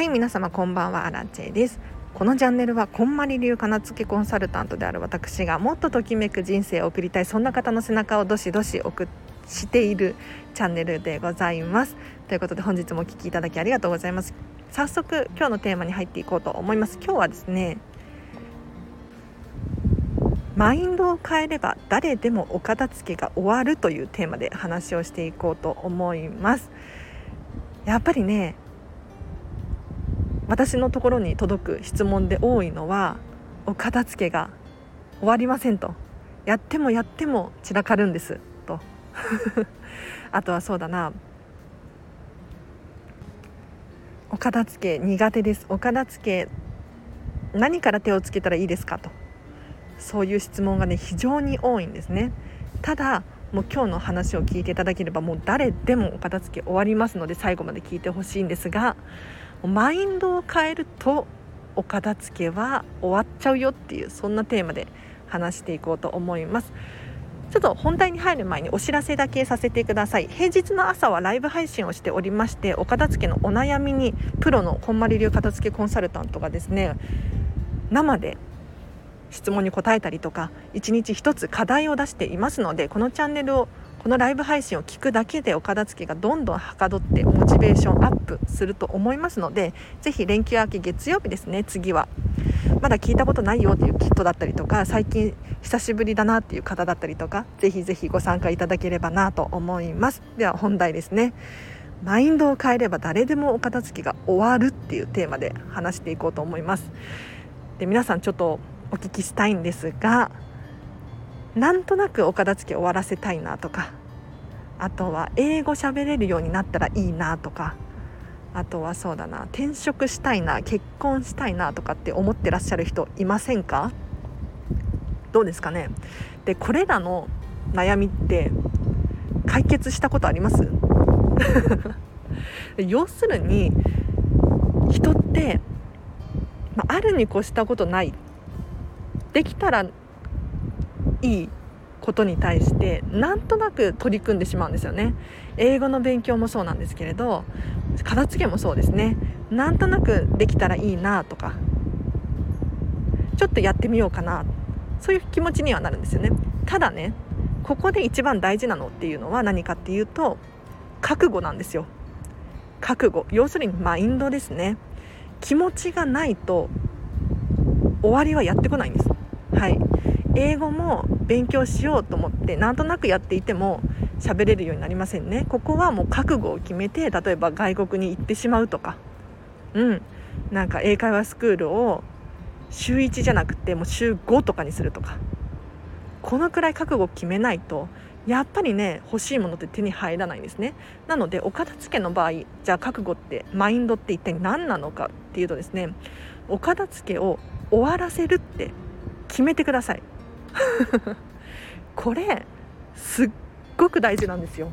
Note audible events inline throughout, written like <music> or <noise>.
はい皆様こんばんはアラチェです。このチャンネルはこんまり流金付けコンサルタントである私がもっとときめく人生を送りたいそんな方の背中をどしどし送しているチャンネルでございます。ということで本日もお聴きいただきありがとうございます。早速今日のテーマに入っていこうと思います。今日はですねマインドを変えれば誰でもお片付けが終わるというテーマで話をしていこうと思います。やっぱりね私のところに届く質問で多いのはお片付けが終わりませんと。やってもやっても散らかるんです。と。<laughs> あとはそうだな。お片付け苦手です。お片付け何から手をつけたらいいですか？と。そういう質問がね非常に多いんですね。ただもう今日の話を聞いていただければもう誰でもお片付け終わりますので最後まで聞いてほしいんですがマインドを変えるとお片付けは終わっちゃうよっていうそんなテーマで話していこうと思います。ちょっと本題に入る前にお知らせだけさせてください。平日の朝はライブ配信をしておりましてお片付けのお悩みにプロのこんまり流片付けコンサルタントがですね生で質問に答えたりとか1日1つ課題を出していますのでこのチャンネルをこのライブ配信を聞くだけでお片付けがどんどんはかどってモチベーションアップすると思いますのでぜひ連休明け月曜日ですね次は。まだ聞いたことないよというキットだったりとか最近久しぶりだなっていう方だったりとかぜひぜひご参加いただければなと思います。では本題ですね。マインドを変えれば誰でもお片付けが終わるっていうテーマで話していこうと思います。で皆さんちょっとお聞きしたいんですがなんとなくお片付け終わらせたいなとかあとは英語喋れるようになったらいいなとかあとはそうだな転職したいな結婚したいなとかって思ってらっしゃる人いませんか？どうですかね？でこれらの悩みって解決したことあります？<laughs> 要するに人って、まあ、あるに越したことない。できたらいいことに対してなんとなく取り組んでしまうんですよね。英語の勉強もそうなんですけれど片付けもそうですね。なんとなくできたらいいなとかちょっとやってみようかなそういう気持ちにはなるんですよね。ただねここで一番大事なのっていうのは何かっていうと覚悟なんですよ。覚悟。要するにマインドですね。気持ちがないと終わりはやってこないんです。はい。英語も勉強しようと思ってなんとなくやっていても喋れるようになりませんね。ここはもう覚悟を決めて例えば外国に行ってしまうとか。うん。なんか英会話スクールを週1じゃなくてもう週5とかにするとか。このくらい覚悟を決めないとやっぱりね欲しいものって手に入らないんですね。なのでお片付けの場合じゃあ覚悟ってマインドって一体何なのかっていうとですねお片付けを終わらせるって決めてください。<laughs> これすっごく大事なんですよ。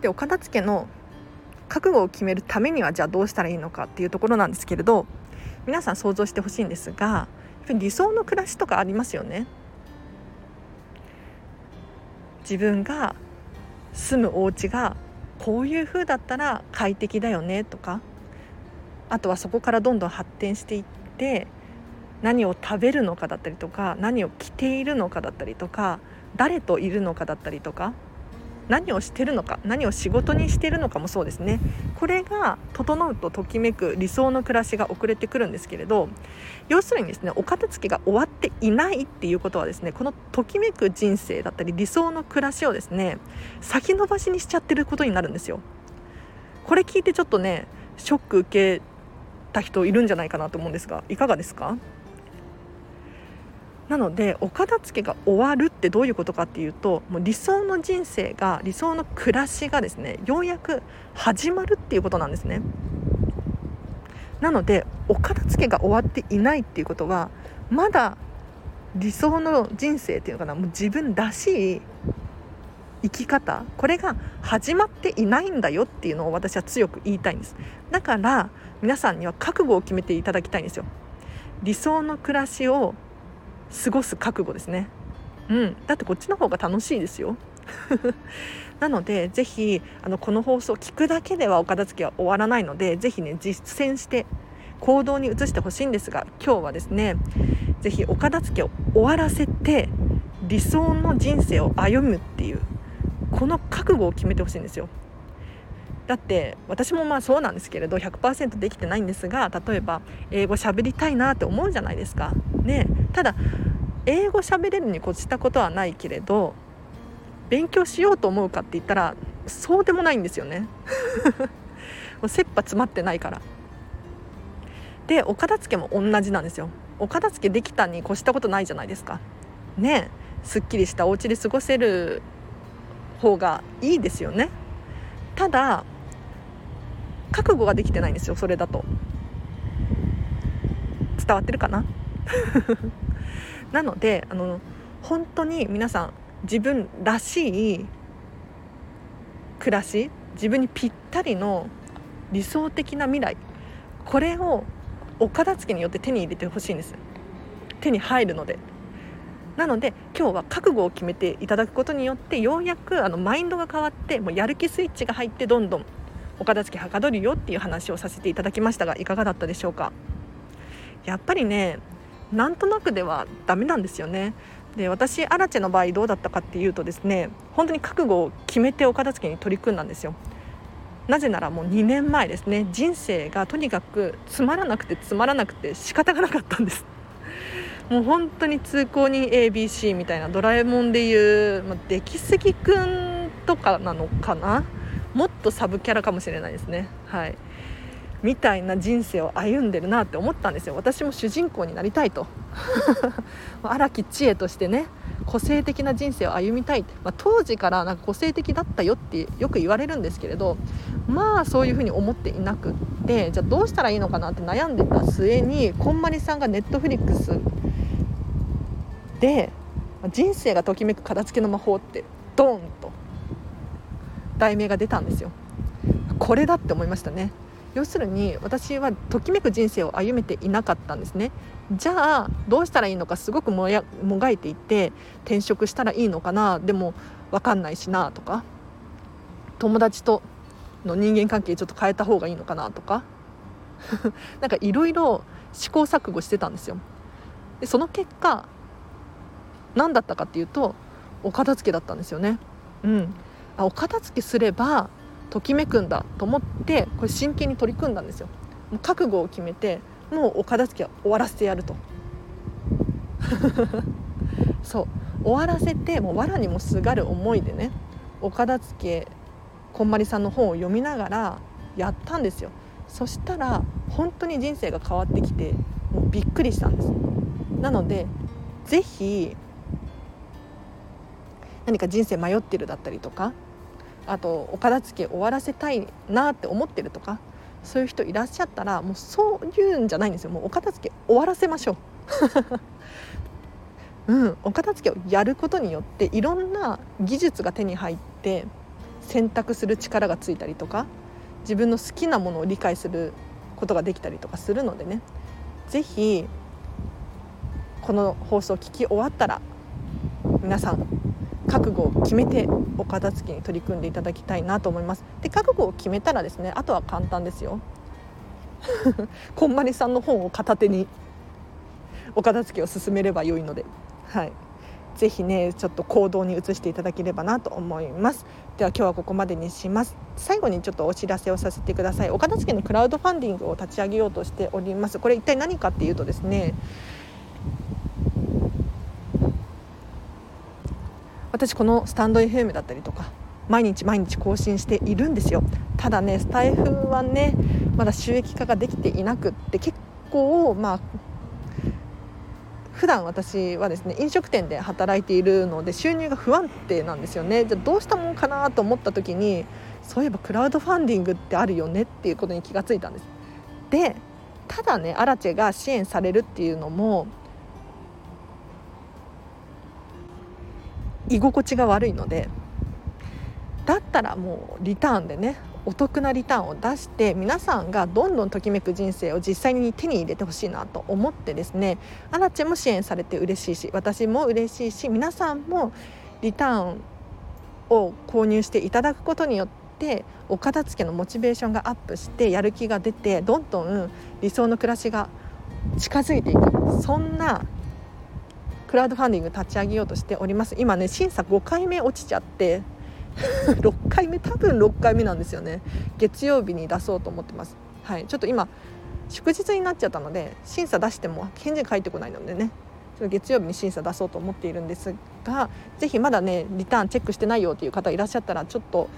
でお片付けの覚悟を決めるためにはじゃあどうしたらいいのかっていうところなんですけれど皆さん想像してほしいんですが理想の暮らしとかありますよね。自分が住むお家がこういう風だったら快適だよねとかあとはそこからどんどん発展していって何を食べるのかだったりとか何を着ているのかだったりとか誰といるのかだったりとか何をしてるのか何を仕事にしてるのかもそうですね。これが整うとときめく理想の暮らしが遅れてくるんですけれど要するにですねお片付けが終わっていないっていうことはですねこのときめく人生だったり理想の暮らしをですね先延ばしにしちゃってることになるんですよ。これ聞いてちょっとねショック受けた人いるんじゃないかなと思うんですがいかがですか？なのでお片付けが終わるってどういうことかっていうともう理想の人生が理想の暮らしがですねようやく始まるっていうことなんですね。なのでお片付けが終わっていないっていうことはまだ理想の人生っていうのかな。もう自分らしい生き方。これが始まっていないんだよっていうのを私は強く言いたいんです。だから皆さんには覚悟を決めていただきたいんですよ。理想の暮らしを過ごす覚悟ですね。うん。だってこっちの方が楽しいですよ。<laughs> なのでぜひあのこの放送を聞くだけではお片付けは終わらないのでぜひね実践して行動に移してほしいんですが今日はですねぜひお片付けを終わらせて理想の人生を歩むっていうこの覚悟を決めてほしいんですよだって私もまあそうなんですけれど100%できてないんですが例えば英語喋りたいなって思うじゃないですか。ねただ英語喋れるに越したことはないけれど勉強しようと思うかって言ったらそうでもないんですよね。も <laughs> う切羽詰まってないから。でお片付けも同じなんですよ。お片付けできたに越したことないじゃないですか。ねすっきりしたお家で過ごせる方がいいですよね。ただ覚悟ができてないんですよそれだと。伝わってるかな？<laughs> なのであの本当に皆さん自分らしい暮らし自分にぴったりの理想的な未来これをお片付けによって手に入れてほしいんです。手に入るので。なので今日は覚悟を決めていただくことによってようやくあのマインドが変わってもうやる気スイッチが入ってどんどんお片付けはかどるよっていう話をさせていただきましたがいかがだったでしょうか？やっぱりねなんとなくではダメなんですよね。で私アラチェの場合どうだったかっていうとですね本当に覚悟を決めてお片付けに取り組んだんですよ。なぜならもう2年前ですね人生がとにかくつまらなくてつまらなくて仕方がなかったんです。もう本当に通行人 ABC みたいなドラえもんでいう、まあ、出来すぎくんとかなのかな？もっとサブキャラかもしれないですね。はい。みたいな人生を歩んでるなって思ったんですよ。私も主人公になりたいと。<laughs> 荒木知恵としてね個性的な人生を歩みたい、まあ、当時からなんか個性的だったよってよく言われるんですけれどまあそういうふうに思っていなくってじゃあどうしたらいいのかなって悩んでた末にこんまりさんがネットフリックスで「人生がときめく片付けの魔法」ってドーンと。題名が出たんですよ。これだって思いましたね。要するに私はときめく人生を歩めていなかったんですね。じゃあどうしたらいいのかすごくもやもがいていて転職したらいいのかなでも分かんないしなとか友達との人間関係ちょっと変えた方がいいのかなとか <laughs> なんかいろいろ試行錯誤してたんですよ。でその結果何だったかっていうとお片付けだったんですよね。うん、あお片付けすればときめくんだと思ってこれ真剣に取り組んだんですよ。もう覚悟を決めてもうお片付けは終わらせてやると。<laughs> そう終わらせてもう藁にもすがる思いでねお片付けこんまりさんの本を読みながらやったんですよそしたら本当に人生が変わってきてもうびっくりしたんですなのでぜひ何か人生迷ってるだったりとかあとお片付け終わらせたいなって思ってるとかそういう人いらっしゃったらもうそういうんじゃないんですよ。もうお片付け終わらせましょう。<laughs> うん、お片付けをやることによっていろんな技術が手に入って選択する力がついたりとか自分の好きなものを理解することができたりとかするのでね。是非この放送を聞き終わったら皆さん覚悟を決めてお片付けに取り組んでいただきたいなと思います。で覚悟を決めたらですねあとは簡単ですよ。<laughs> こんまりさんの本を片手にお片付けを進めれば良いので。はい。ぜひねちょっと行動に移していただければなと思います。では今日はここまでにします。最後にちょっとお知らせをさせてください。お片付けのクラウドファンディングを立ち上げようとしております。これ一体何かっていうとですね私このスタンド FM だったりとか毎日毎日更新しているんですよ。ただねスタイフはねまだ収益化ができていなくって結構まあ普段私はですね飲食店で働いているので収入が不安定なんですよね。じゃあどうしたもんかなと思った時にそういえばクラウドファンディングってあるよねっていうことに気がついたんです。でただねアラチェが支援されるっていうのも居心地が悪いのでだったらもうリターンでねお得なリターンを出して皆さんがどんどんときめく人生を実際に手に入れてほしいなと思ってですねアラチェも支援されて嬉しいし私も嬉しいし皆さんもリターンを購入していただくことによってお片付けのモチベーションがアップしてやる気が出てどんどん理想の暮らしが近づいていく。そんなクラウドファンディング立ち上げようとしております。今ね審査5回目落ちちゃって <laughs> 6回目多分6回目なんですよね。月曜日に出そうと思ってます。はい。ちょっと今祝日になっちゃったので審査出しても返事返ってこないのでね。月曜日に審査出そうと思っているんですがぜひまだねリターンチェックしてないよという方いらっしゃったらちょっと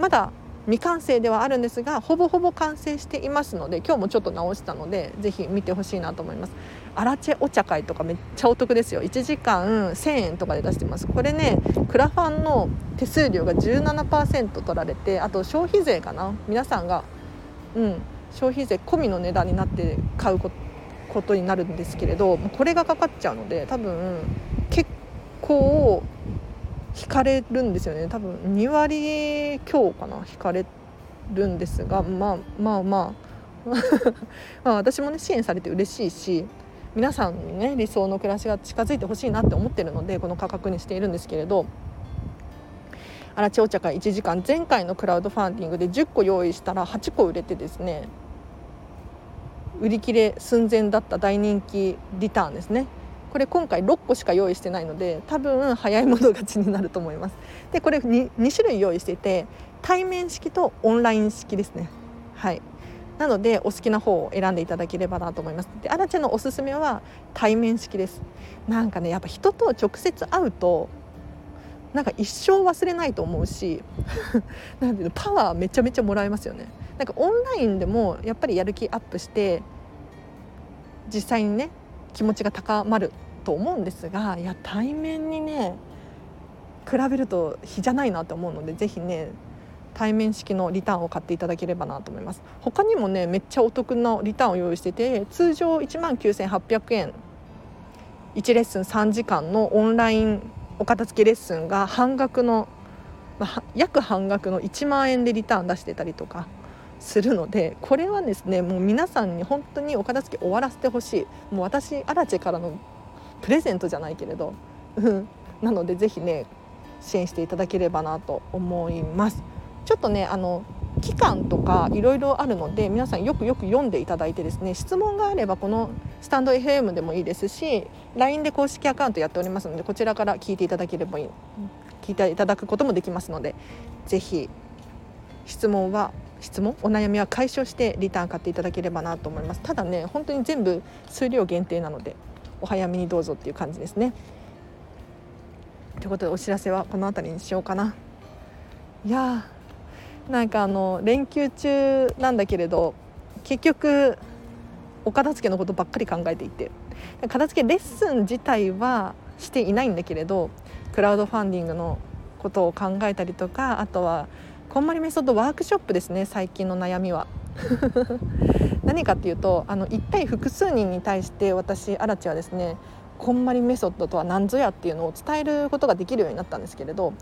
まだ未完成ではあるんですがほぼほぼ完成していますので今日もちょっと直したのでぜひ見てほしいなと思います。アラチェお茶会とかめっちゃお得ですよ。1時間1000円とかで出してます。これねクラファンの手数料が17%取られてあと消費税かな。皆さんがうん消費税込みの値段になって買うことになるんですけれどこれがかかっちゃうので多分結構引かれるんですよね。多分2割強かな。引かれるんですがまあまあまあ。まあ <laughs> 私もね支援されて嬉しいし皆さんにね理想の暮らしが近づいてほしいなって思ってるのでこの価格にしているんですけれど荒地お茶会1時間前回のクラウドファンディングで10個用意したら8個売れてですね売り切れ寸前だった大人気リターンですね。これ今回6個しか用意してないので多分早い者勝ちになると思います。でこれ 2, 2種類用意していて対面式とオンライン式ですね。はい。なのでお好きな方を選んでいただければなと思います。でアラチェのおすすめは対面式です。なんかねやっぱ人と直接会うとなんか一生忘れないと思うし <laughs> なんていうのパワーめちゃめちゃもらえますよね。なんかオンラインでもやっぱりやる気アップして実際にね気持ちが高まると思うんですがいや対面にね比べると比じゃないなと思うので是非ね対面式のリターンを買っていただければなと思います。他にもねめっちゃお得なリターンを用意してて通常1万9800円。1レッスン3時間のオンラインお片付けレッスンが半額の、まあ、約半額の1万円でリターン出してたりとかするのでこれはですねもう皆さんに本当にお片付け終わらせてほしい。もう私アラチェからのプレゼントじゃないけれど。なのでぜひね支援していただければなと思います。ちょっとねあの期間とかいろいろあるので皆さんよくよく読んでいただいてですね質問があればこのスタンド FM でもいいですし LINE で公式アカウントやっておりますのでこちらから聞いていただければいい聞いていただくこともできますのでぜひ質問は質問お悩みは解消してリターン買っていただければなと思います。ただね本当に全部数量限定なのでお早めにどうぞっていう感じですね。ということでお知らせはこの辺りにしようかな。いやなんかあの連休中なんだけれど結局お片付けのことばっかり考えていて片付けレッスン自体はしていないんだけれどクラウドファンディングのことを考えたりとかあとはこんまりメソッドワークショップですね最近の悩みは。<laughs> 何かっていうとあの1対複数人に対して私アラチはですねこんまりメソッドとは何ぞやっていうのを伝えることができるようになったんですけれど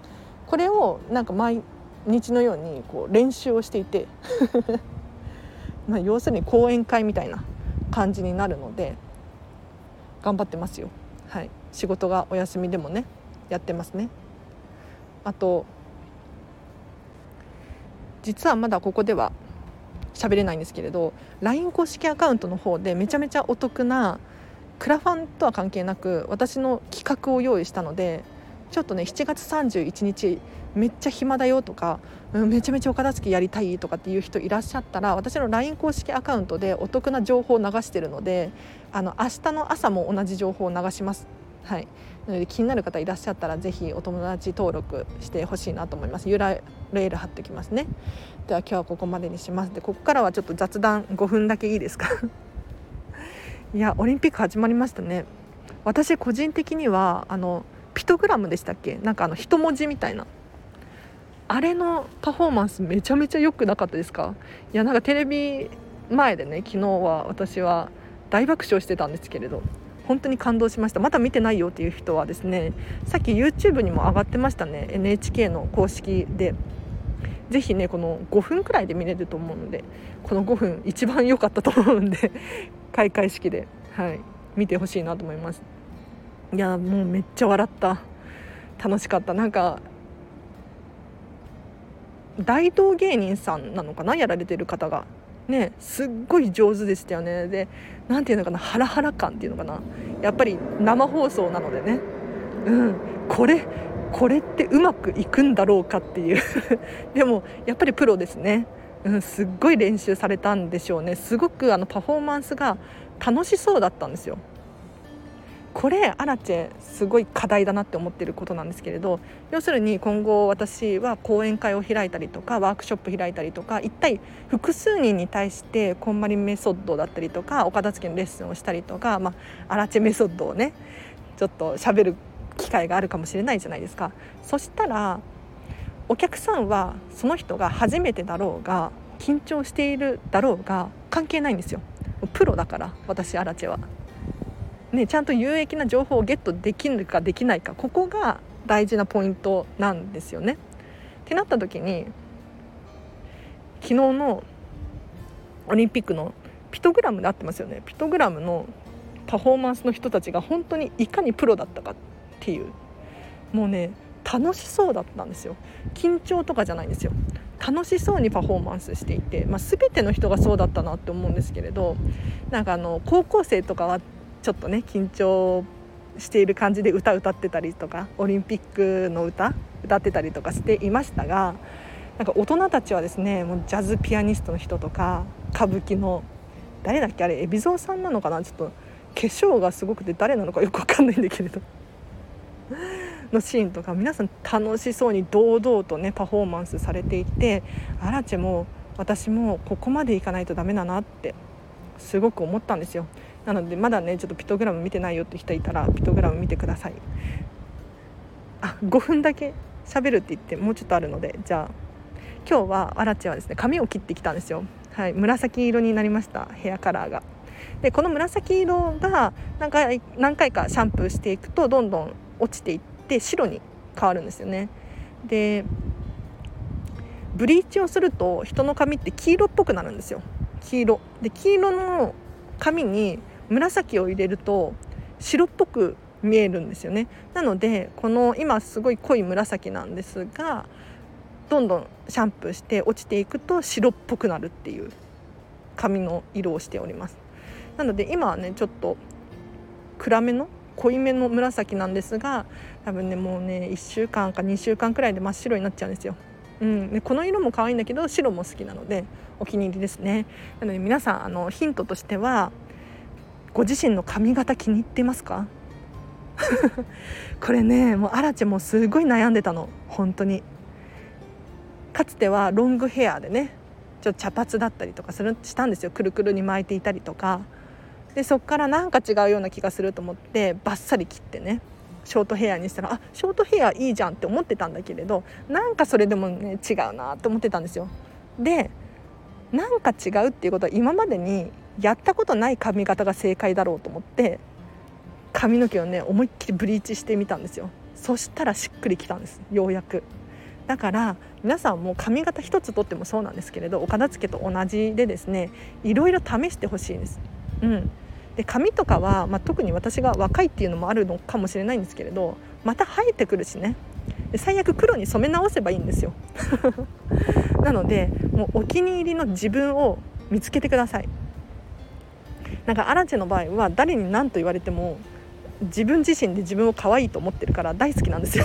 これをなんか毎日のようにこう練習をしていて <laughs> まあ要するに講演会みたいな感じになるので頑張ってますよ。はい、仕事がお休みでもねやってますね。あと実はまだここでは喋れないんですけれど LINE 公式アカウントの方でめちゃめちゃお得なクラファンとは関係なく私の企画を用意したのでちょっとね7月31日めっちゃ暇だよとか、うん、めちゃめちゃお片付けやりたいとかっていう人いらっしゃったら私の LINE 公式アカウントでお得な情報を流してるのであの明日の朝も同じ情報を流します。はい、なので気になる方いらっしゃったらぜひお友達登録してほしいなと思います。URL 貼っておきますね。では今日はここまでにします。でここからはちょっと雑談5分だけいいですか？<laughs> いやオリンピック始まりましたね。私個人的にはあのピトグラムでしたっけ？なんかあの一文字みたいな。あれのパフォーマンスめちゃめちゃ良くなかったですか？いやなんかテレビ前でね昨日は私は大爆笑してたんですけれど本当に感動しました。まだ見てないよっていう人はですねさっき YouTube にも上がってましたね。NHK の公式で。ぜひねこの5分くらいで見れると思うのでこの5分一番良かったと思うんで開会式で、はい、見てほしいなと思います。いやもうめっちゃ笑った。楽しかった。なんか大道芸人さんなのかな？やられてる方が。ねすっごい上手でしたよね。で何ていうのかな？ハラハラ感っていうのかな？やっぱり生放送なのでね。うん。これこれってうまくいくんだろうかっていう。<laughs> でもやっぱりプロですね、うん、すっごい練習されたんでしょうね。すごくあのパフォーマンスが楽しそうだったんですよ。これアラチェすごい課題だなって思ってることなんですけれど要するに今後私は講演会を開いたりとかワークショップ開いたりとか1対複数人に対してこんまりメソッドだったりとかお片付けのレッスンをしたりとか、まあ、アラチェメソッドをねちょっと喋る機会があるかもしれないじゃないですか。そしたらお客さんはその人が初めてだろうが緊張しているだろうが関係ないんですよプロだから私アラチェはね、ちゃんと有益な情報をゲットできるかできないかここが大事なポイントなんですよね。ってなった時に昨日のオリンピックのピトグラムで合ってますよね。ピトグラムのパフォーマンスの人たちが本当にいかにプロだったかっていう。もうね楽しそうだったんですよ。緊張とかじゃないんですよ。楽しそうにパフォーマンスしていて、まあ、全ての人がそうだったなって思うんですけれどなんかあの高校生とかはちょっとね緊張している感じで歌歌ってたりとかオリンピックの歌歌ってたりとかしていましたがなんか大人たちはですねもうジャズピアニストの人とか歌舞伎の誰だっけあれ海老蔵さんなのかな？ちょっと化粧がすごくて誰なのか <laughs> よく分かんないんだけれどのシーンとか皆さん楽しそうに堂々とねパフォーマンスされていてアラチェも私もここまでいかないとダメだなってすごく思ったんですよ。なのでまだねちょっとピトグラム見てないよって人いたらピトグラム見てください。あ5分だけ喋るって言ってもうちょっとあるのでじゃあ今日はアラチはですね髪を切ってきたんですよ。はい紫色になりましたヘアカラーが。でこの紫色が何回何回かシャンプーしていくとどんどん落ちていって白に変わるんですよね。でブリーチをすると人の髪って黄色っぽくなるんですよ。黄色。で黄色の髪に紫を入れると白っぽく見えるんですよね。なのでこの今すごい濃い紫なんですがどんどんシャンプーして落ちていくと白っぽくなるっていう髪の色をしております。なので今はねちょっと暗めの濃いめの紫なんですが多分ねもうね1週間か2週間くらいで真っ白になっちゃうんですよ。うん、でこの色も可愛いんだけど白も好きなのでお気に入りですね。なので皆さんあのヒントとしてはご自身の髪型気に入ってますか？<laughs> これねもうアラチェもすごい悩んでたの。本当に。かつてはロングヘアでねちょっと茶髪だったりとかするしたんですよ。くるくるに巻いていたりとか。でそっからなんか違うような気がすると思ってバッサリ切ってねショートヘアにしたらあショートヘアいいじゃんって思ってたんだけれどなんかそれでもね違うなと思ってたんですよ。でなんか違うっていうことは今までにやったことない髪型が正解だろうと思って髪の毛をね思いっきりブリーチしてみたんですよ。そしたらしっくりきたんです。ようやく。だから皆さんも髪型一つとってもそうなんですけれどお片付けと同じでですねいろいろ試してほしいです。うん、で髪とかは、まあ、特に私が若いっていうのもあるのかもしれないんですけれどまた生えてくるしね。で最悪黒に染め直せばいいんですよ。<laughs> なのでもうお気に入りの自分を見つけてください。なんかアラチェの場合は誰に何と言われても自分自身で自分を可愛いと思ってるから大好きなんですよ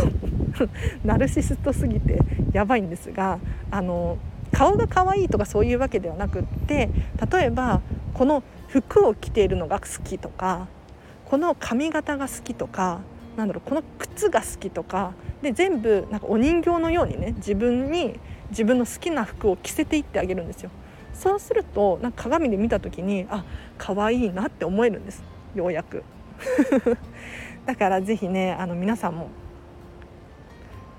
<laughs> ナルシストすぎてやばいんですがあの顔が可愛いとかそういうわけではなくって例えばこの服を着ているのが好きとかこの髪型が好きとかなんだろうこの靴が好きとかで全部なんかお人形のようにね自分に自分の好きな服を着せていってあげるんですよ。そうするとなんか鏡で見た時にあ可愛いなって思えるんです。ようやく。<laughs> だから是非ねあの皆さんも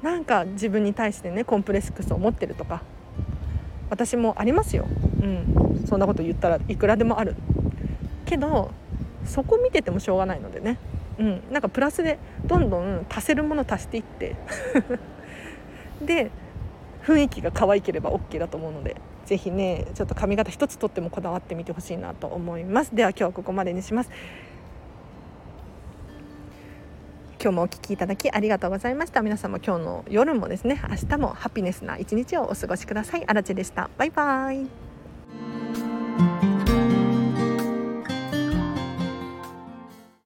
なんか自分に対してねコンプレックスを持ってるとか私もありますよ、うん、そんなこと言ったらいくらでもある。けどそこ見ててもしょうがないのでね、うん、なんかプラスでどんどん足せるもの足していって。<laughs> で雰囲気が可愛ければ OK だと思うので。ぜひねちょっと髪型一つとってもこだわってみてほしいなと思います。では今日はここまでにします。今日もお聞きいただきありがとうございました。皆さんも今日の夜もですね明日もハピネスな一日をお過ごしください。あらでした。バイバイ。